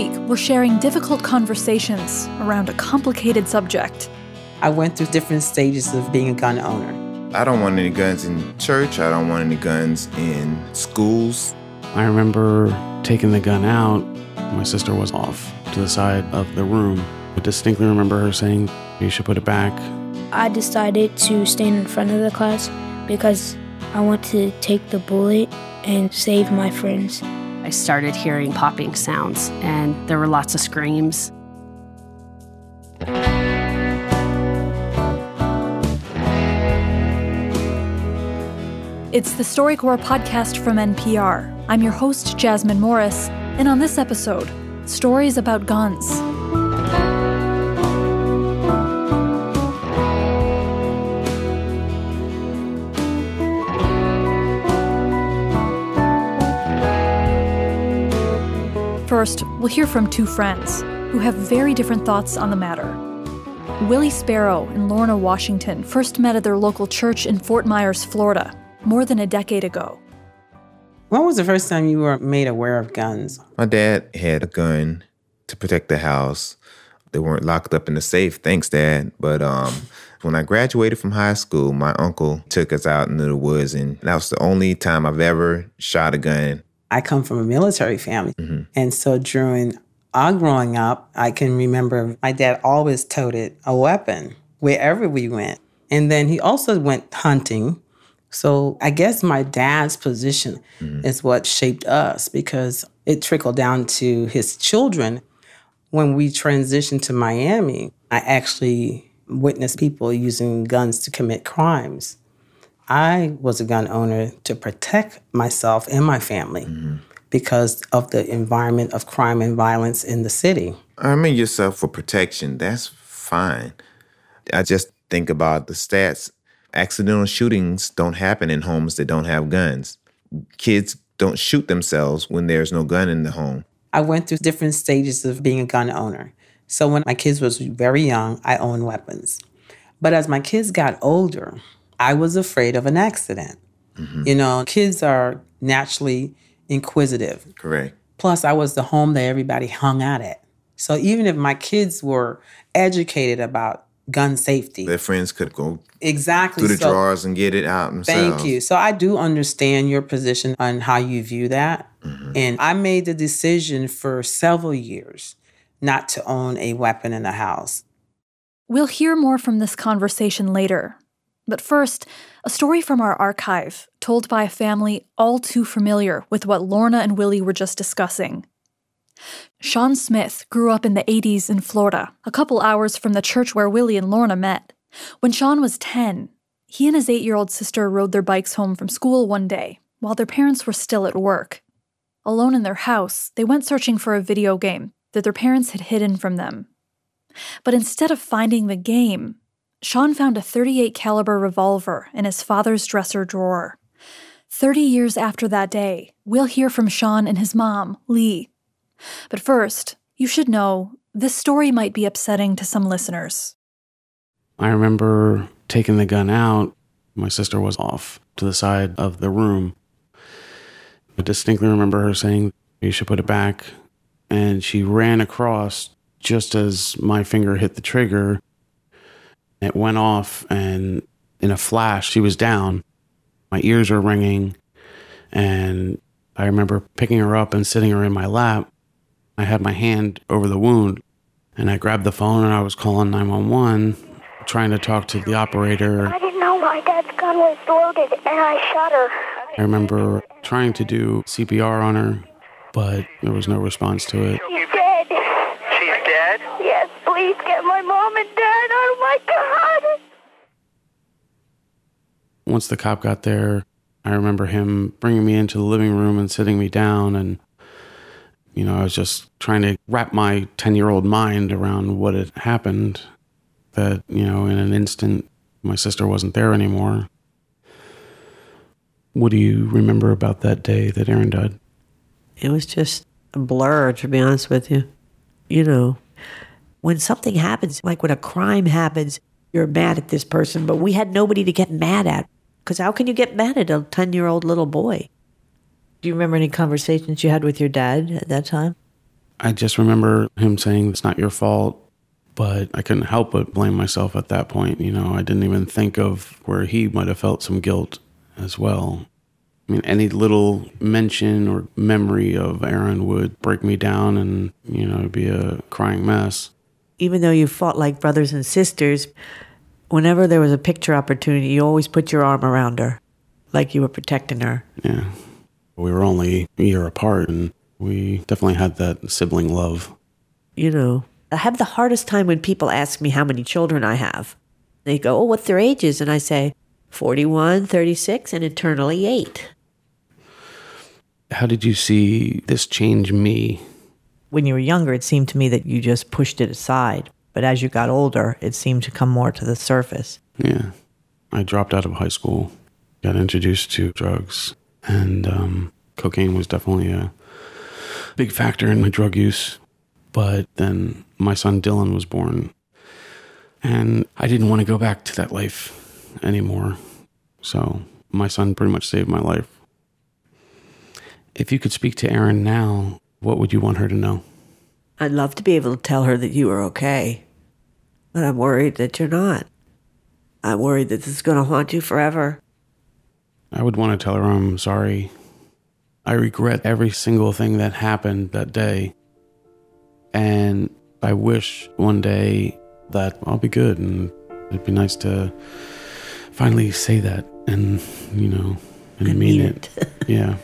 week, we're sharing difficult conversations around a complicated subject. I went through different stages of being a gun owner. I don't want any guns in church. I don't want any guns in schools. I remember taking the gun out. My sister was off to the side of the room. I distinctly remember her saying, You should put it back. I decided to stand in front of the class because I want to take the bullet and save my friends. I started hearing popping sounds, and there were lots of screams. It's the StoryCorps podcast from NPR. I'm your host, Jasmine Morris, and on this episode, stories about guns. We'll hear from two friends who have very different thoughts on the matter. Willie Sparrow and Lorna Washington first met at their local church in Fort Myers, Florida, more than a decade ago. When was the first time you were made aware of guns? My dad had a gun to protect the house. They weren't locked up in the safe, thanks, Dad. But um, when I graduated from high school, my uncle took us out into the woods, and that was the only time I've ever shot a gun. I come from a military family. Mm-hmm. And so during our growing up, I can remember my dad always toted a weapon wherever we went. And then he also went hunting. So I guess my dad's position mm-hmm. is what shaped us because it trickled down to his children. When we transitioned to Miami, I actually witnessed people using guns to commit crimes. I was a gun owner to protect myself and my family mm-hmm. because of the environment of crime and violence in the city. Arming yourself for protection, that's fine. I just think about the stats. Accidental shootings don't happen in homes that don't have guns. Kids don't shoot themselves when there's no gun in the home. I went through different stages of being a gun owner. So when my kids was very young, I owned weapons. But as my kids got older, I was afraid of an accident. Mm-hmm. You know, kids are naturally inquisitive. Correct. Plus, I was the home that everybody hung out at. So even if my kids were educated about gun safety, Their friends could go exactly through the so- drawers and get it out themselves. Thank you. So I do understand your position on how you view that. Mm-hmm. And I made the decision for several years not to own a weapon in the house. We'll hear more from this conversation later. But first, a story from our archive told by a family all too familiar with what Lorna and Willie were just discussing. Sean Smith grew up in the 80s in Florida, a couple hours from the church where Willie and Lorna met. When Sean was 10, he and his eight year old sister rode their bikes home from school one day while their parents were still at work. Alone in their house, they went searching for a video game that their parents had hidden from them. But instead of finding the game, Sean found a 38 caliber revolver in his father's dresser drawer. 30 years after that day, we'll hear from Sean and his mom, Lee. But first, you should know this story might be upsetting to some listeners. I remember taking the gun out. My sister was off to the side of the room. I distinctly remember her saying, You should put it back. And she ran across just as my finger hit the trigger. It went off, and in a flash, she was down. My ears were ringing. And I remember picking her up and sitting her in my lap. I had my hand over the wound, and I grabbed the phone and I was calling 911, trying to talk to the operator. I didn't know my dad's gun was loaded, and I shot her. I remember trying to do CPR on her, but there was no response to it. She's dead. She's dead? Yes, please get my mom and dad. Oh my God. Once the cop got there, I remember him bringing me into the living room and sitting me down. And, you know, I was just trying to wrap my 10 year old mind around what had happened. That, you know, in an instant, my sister wasn't there anymore. What do you remember about that day that Erin died? It was just a blur, to be honest with you. You know, when something happens, like when a crime happens, you're mad at this person, but we had nobody to get mad at. Because how can you get mad at a 10 year old little boy? Do you remember any conversations you had with your dad at that time? I just remember him saying, It's not your fault. But I couldn't help but blame myself at that point. You know, I didn't even think of where he might have felt some guilt as well. I mean, any little mention or memory of Erin would break me down and, you know, be a crying mess. Even though you fought like brothers and sisters, whenever there was a picture opportunity, you always put your arm around her, like you were protecting her. Yeah. We were only a year apart, and we definitely had that sibling love. You know, I have the hardest time when people ask me how many children I have. They go, Oh, what's their ages? And I say, 41, 36, and eternally 8. How did you see this change me? When you were younger, it seemed to me that you just pushed it aside. But as you got older, it seemed to come more to the surface. Yeah. I dropped out of high school, got introduced to drugs, and um, cocaine was definitely a big factor in my drug use. But then my son Dylan was born, and I didn't want to go back to that life anymore. So my son pretty much saved my life. If you could speak to Erin now, what would you want her to know? I'd love to be able to tell her that you are okay, but I'm worried that you're not. I'm worried that this is going to haunt you forever. I would want to tell her I'm sorry. I regret every single thing that happened that day. And I wish one day that I'll be good and it'd be nice to finally say that and, you know, and, mean mean it. yeah.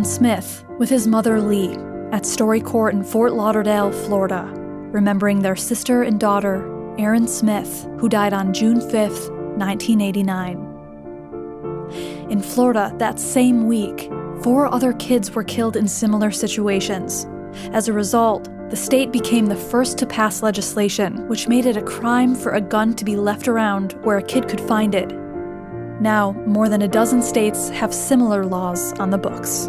Sean Smith with his mother Lee at StoryCorps in Fort Lauderdale, Florida, remembering their sister and daughter, Erin Smith, who died on June 5, 1989. In Florida, that same week, four other kids were killed in similar situations. As a result, the state became the first to pass legislation which made it a crime for a gun to be left around where a kid could find it. Now, more than a dozen states have similar laws on the books.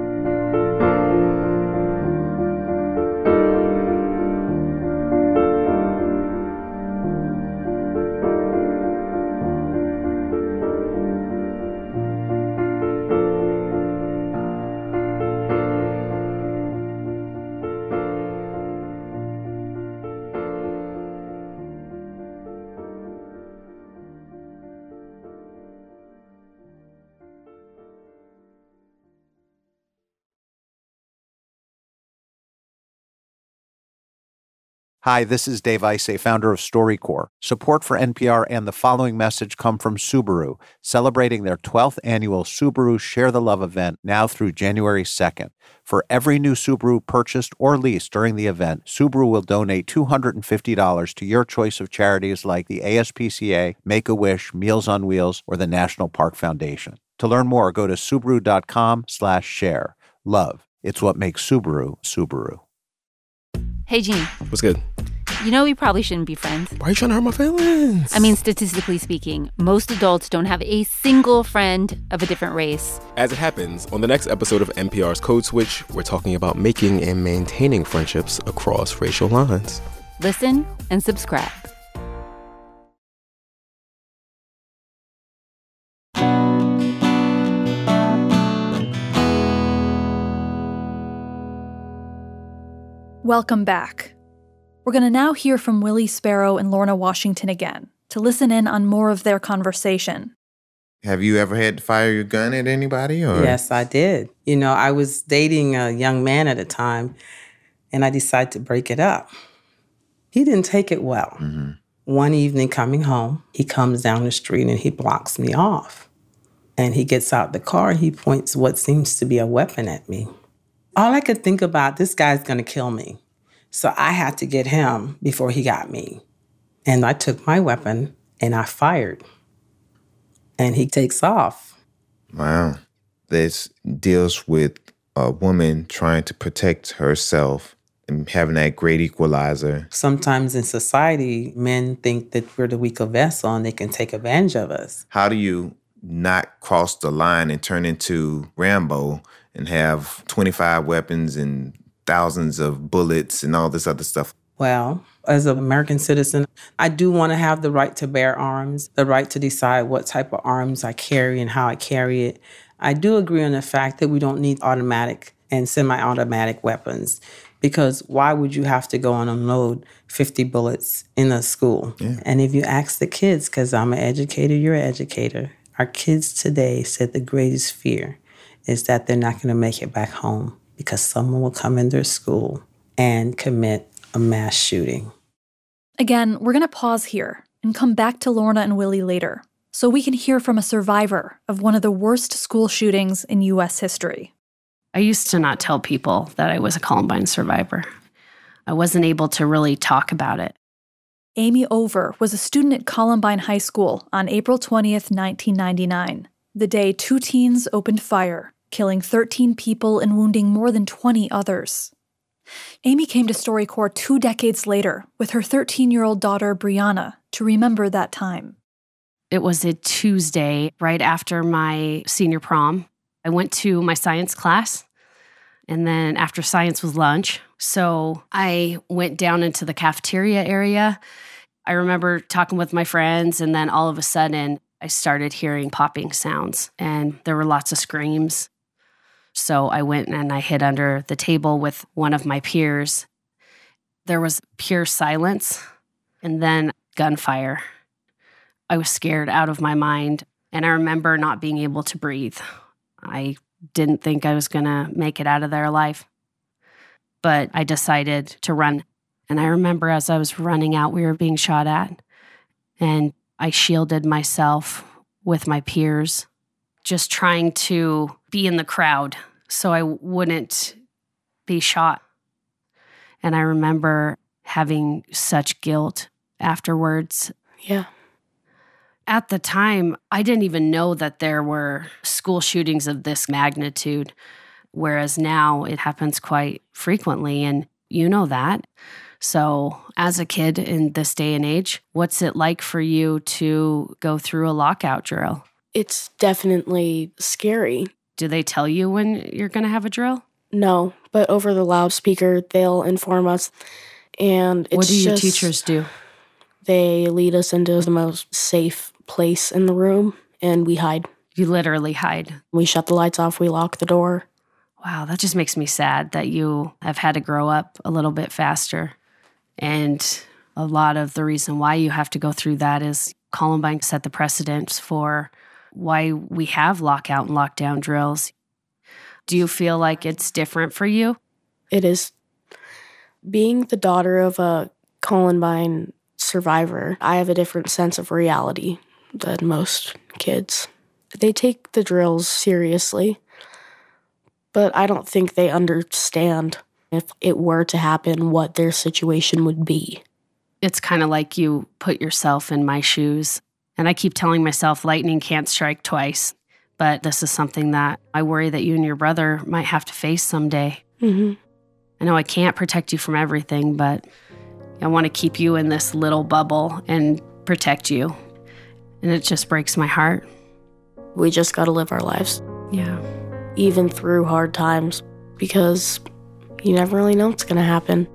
Hi, this is Dave Isay, founder of StoryCorps. Support for NPR and the following message come from Subaru, celebrating their 12th annual Subaru Share the Love event now through January 2nd. For every new Subaru purchased or leased during the event, Subaru will donate $250 to your choice of charities like the ASPCA, Make a Wish, Meals on Wheels, or the National Park Foundation. To learn more, go to subaru.com/share. Love, it's what makes Subaru Subaru. Hey, Gene, What's good? you know we probably shouldn't be friends. Why are you trying to hurt my feelings? I mean, statistically speaking, most adults don't have a single friend of a different race. as it happens, on the next episode of NPR's Code Switch, we're talking about making and maintaining friendships across racial lines. Listen and subscribe. Welcome back. We're going to now hear from Willie Sparrow and Lorna Washington again to listen in on more of their conversation. Have you ever had to fire your gun at anybody? Or Yes, I did. You know, I was dating a young man at a time and I decided to break it up. He didn't take it well. Mm-hmm. One evening coming home, he comes down the street and he blocks me off. And he gets out the car, he points what seems to be a weapon at me. All I could think about, this guy's gonna kill me. So I had to get him before he got me. And I took my weapon and I fired. And he takes off. Wow. This deals with a woman trying to protect herself and having that great equalizer. Sometimes in society, men think that we're the weaker vessel and they can take advantage of us. How do you not cross the line and turn into Rambo and have 25 weapons and thousands of bullets and all this other stuff. Well, as an American citizen, I do want to have the right to bear arms, the right to decide what type of arms I carry and how I carry it. I do agree on the fact that we don't need automatic and semi automatic weapons because why would you have to go and unload 50 bullets in a school? Yeah. And if you ask the kids, because I'm an educator, you're an educator, our kids today said the greatest fear is that they're not going to make it back home because someone will come in their school and commit a mass shooting. Again, we're going to pause here and come back to Lorna and Willie later so we can hear from a survivor of one of the worst school shootings in U.S. history. I used to not tell people that I was a Columbine survivor. I wasn't able to really talk about it. Amy Over was a student at Columbine High School on April 20th, 1999, the day two teens opened fire, killing 13 people and wounding more than 20 others. Amy came to StoryCorps two decades later with her 13 year old daughter, Brianna, to remember that time. It was a Tuesday right after my senior prom. I went to my science class, and then after science was lunch. So I went down into the cafeteria area. I remember talking with my friends, and then all of a sudden, I started hearing popping sounds, and there were lots of screams. So I went and I hid under the table with one of my peers. There was pure silence and then gunfire. I was scared out of my mind, and I remember not being able to breathe. I didn't think I was going to make it out of there alive. But I decided to run. And I remember as I was running out, we were being shot at. And I shielded myself with my peers, just trying to be in the crowd so I wouldn't be shot. And I remember having such guilt afterwards. Yeah. At the time, I didn't even know that there were school shootings of this magnitude, whereas now it happens quite frequently. And you know that. So, as a kid in this day and age, what's it like for you to go through a lockout drill? It's definitely scary. Do they tell you when you're going to have a drill? No, but over the loudspeaker, they'll inform us. And it's what do your just- teachers do? They lead us into the most safe place in the room and we hide. You literally hide. We shut the lights off, we lock the door. Wow, that just makes me sad that you have had to grow up a little bit faster. And a lot of the reason why you have to go through that is Columbine set the precedent for why we have lockout and lockdown drills. Do you feel like it's different for you? It is being the daughter of a Columbine survivor. I have a different sense of reality than most kids. They take the drills seriously, but I don't think they understand if it were to happen what their situation would be. It's kind of like you put yourself in my shoes. And I keep telling myself lightning can't strike twice. But this is something that I worry that you and your brother might have to face someday. Mm-hmm. I know I can't protect you from everything, but I want to keep you in this little bubble and protect you. And it just breaks my heart. We just got to live our lives, Yeah. even through hard times, because you never really know what's going to happen.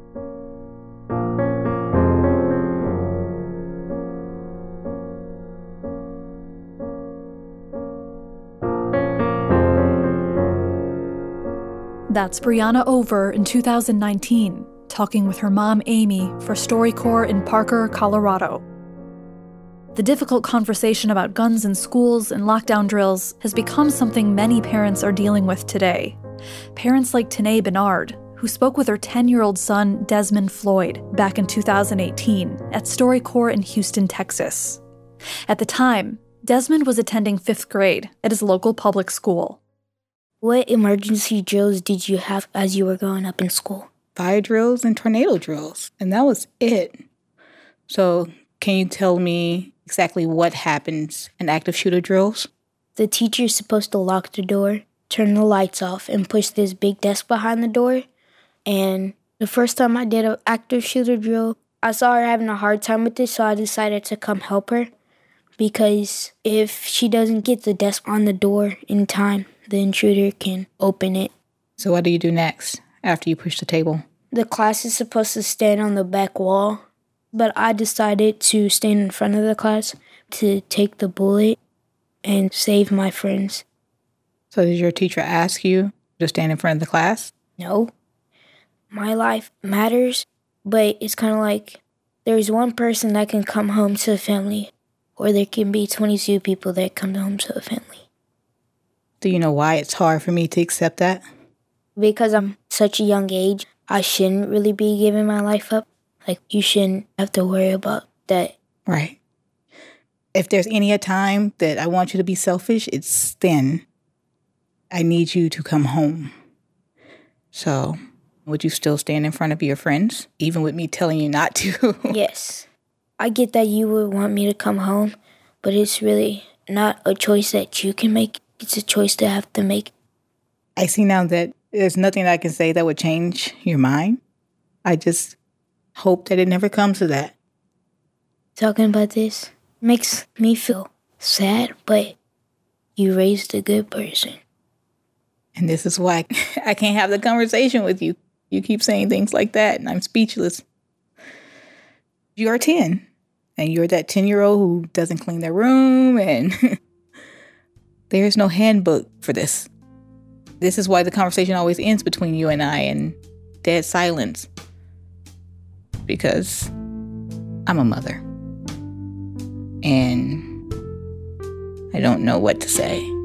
That's Brianna Over in 2019, talking with her mom Amy for StoryCorps in Parker, Colorado. The difficult conversation about guns in schools and lockdown drills has become something many parents are dealing with today. Parents like Tanae Bernard, who spoke with her 10 year old son, Desmond Floyd, back in 2018 at StoryCorps in Houston, Texas. At the time, Desmond was attending fifth grade at his local public school. What emergency drills did you have as you were growing up in school? Fire drills and tornado drills, and that was it. So, can you tell me exactly what happens in active shooter drills? The teacher is supposed to lock the door, turn the lights off, and push this big desk behind the door. And the first time I did an active shooter drill, I saw her having a hard time with it, so I decided to come help her. because if she doesn't get the desk on the door in time, the intruder can open it. So, what do you do next after you push the table? The class is supposed to stand on the back wall, but I decided to stand in front of the class to take the bullet and save my friends. So, did your teacher ask you to stand in front of the class? No. My life matters, but it's kind of like there's one person that can come home to a family, or there can be 22 people that come home to a family. Do you know why it's hard for me to accept that? Because I'm such a young age, I shouldn't really be giving my life up. Like, you shouldn't have to worry about that. Right. If there's any a time that I want you to be selfish, it's then. I need you to come home. So, would you still stand in front of your friends, even with me telling you not to? yes. I get that you would want me to come home, but it's really not a choice that you can make. It's a choice to have to make. I see now that there's nothing I can say that would change your mind. I just hope that it never comes to that. Talking about this makes me feel sad, but you raised a good person. And this is why I can't have the conversation with you. You keep saying things like that, and I'm speechless. You're 10, and you're that 10 year old who doesn't clean their room, and there's no handbook for this. This is why the conversation always ends between you and I in dead silence. Because I'm a mother. And I don't know what to say.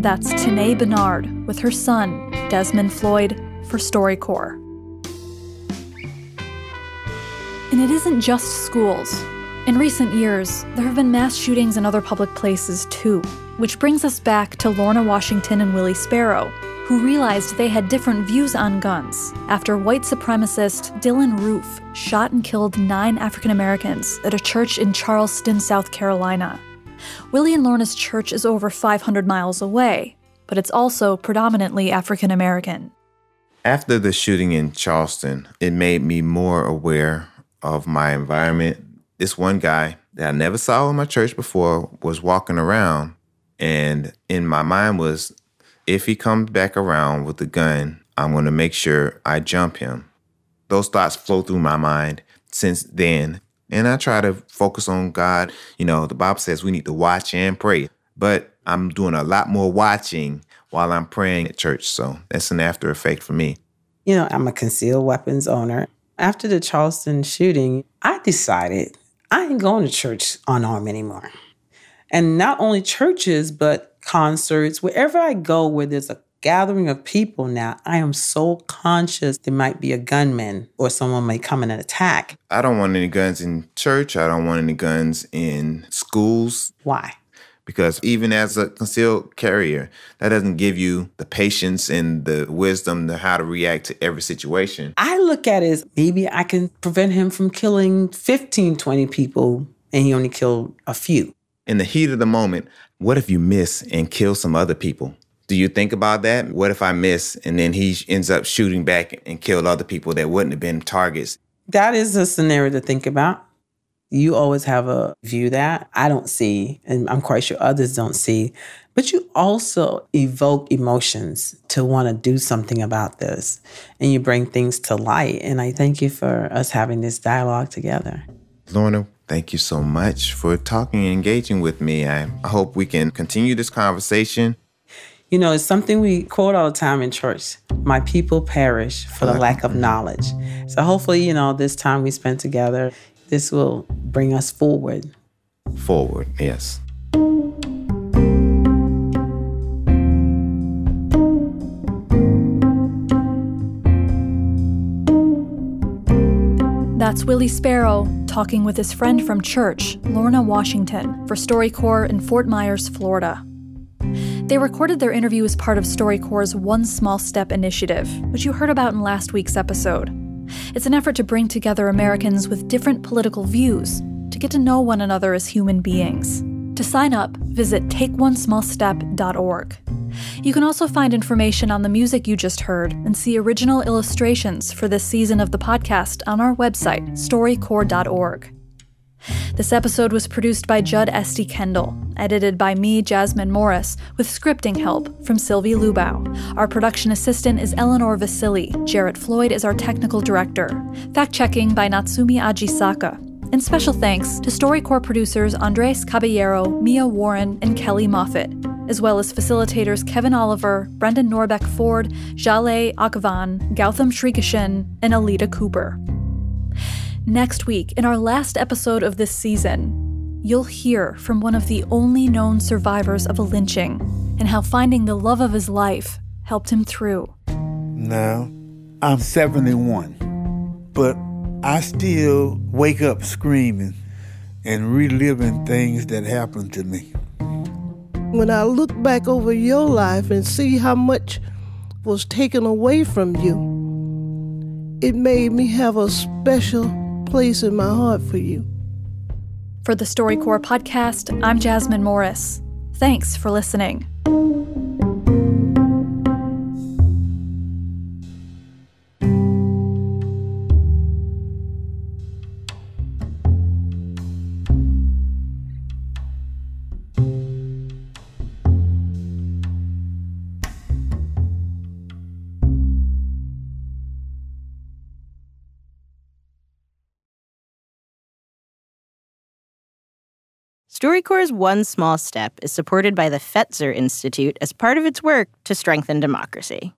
That's Tanae Bernard with her son, Desmond Floyd, for StoryCorps. And it isn't just schools. In recent years, there have been mass shootings in other public places too, which brings us back to Lorna Washington and Willie Sparrow, who realized they had different views on guns after white supremacist Dylann Roof shot and killed nine African Americans at a church in Charleston, South Carolina. Willie and Lorna's church is over 500 miles away, but it's also predominantly African American. After the shooting in Charleston, it made me more aware of my environment. This one guy that I never saw in my church before was walking around, and in my mind was, if he comes back around with a gun, I'm going to make sure I jump him. Those thoughts flow through my mind since then. And I try to focus on God. You know, the Bible says we need to watch and pray, but I'm doing a lot more watching while I'm praying at church. So that's an after effect for me. You know, I'm a concealed weapons owner. After the Charleston shooting, I decided I ain't going to church unarmed anymore. And not only churches, but concerts, wherever I go where there's a gathering of people now, I am so conscious there might be a gunman or someone may come in and attack. I don't want any guns in church. I don't want any guns in schools. Why? Because even as a concealed carrier, that doesn't give you the patience and the wisdom to how to react to every situation. I look at it as maybe I can prevent him from killing 15, 20 people and he only killed a few. In the heat of the moment, what if you miss and kill some other people? Do you think about that? What if I miss and then he ends up shooting back and killed other people that wouldn't have been targets? That is a scenario to think about. You always have a view that I don't see, and I'm quite sure others don't see. But you also evoke emotions to want to do something about this, and you bring things to light. And I thank you for us having this dialogue together. Lorna, thank you so much for talking and engaging with me. I hope we can continue this conversation. You know, it's something we quote all the time in church. My people perish for the lack of knowledge. So hopefully, you know, this time we spent together, this will bring us forward. Forward, yes. That's Willie Sparrow talking with his friend from church, Lorna Washington, for StoryCorps in Fort Myers, Florida. They recorded their interview as part of StoryCorps' One Small Step initiative, which you heard about in last week's episode. It's an effort to bring together Americans with different political views to get to know one another as human beings. To sign up, visit takeonesmallstep.org. You can also find information on the music you just heard and see original illustrations for this season of the podcast on our website, storycorps.org. This episode was produced by Judd Esty Kendall, edited by me, Jasmine Morris, with scripting help from Sylvie Lubau. Our production assistant is Eleanor Vasili. Jarrett Floyd is our technical director. Fact checking by Natsumi Ajisaka. And special thanks to StoryCorps producers Andres Caballero, Mia Warren, and Kelly Moffat, as well as facilitators Kevin Oliver, Brendan Norbeck Ford, Jale Akvan, Gautam Shrikishan, and Alita Cooper. Next week, in our last episode of this season, you'll hear from one of the only known survivors of a lynching and how finding the love of his life helped him through. Now, I'm 71, but I still wake up screaming and reliving things that happened to me. When I look back over your life and see how much was taken away from you, it made me have a special place in my heart for you. For the StoryCorps podcast, I'm Jasmine Morris. Thanks for listening. StoryCorps' One Small Step is supported by the Fetzer Institute as part of its work to strengthen democracy.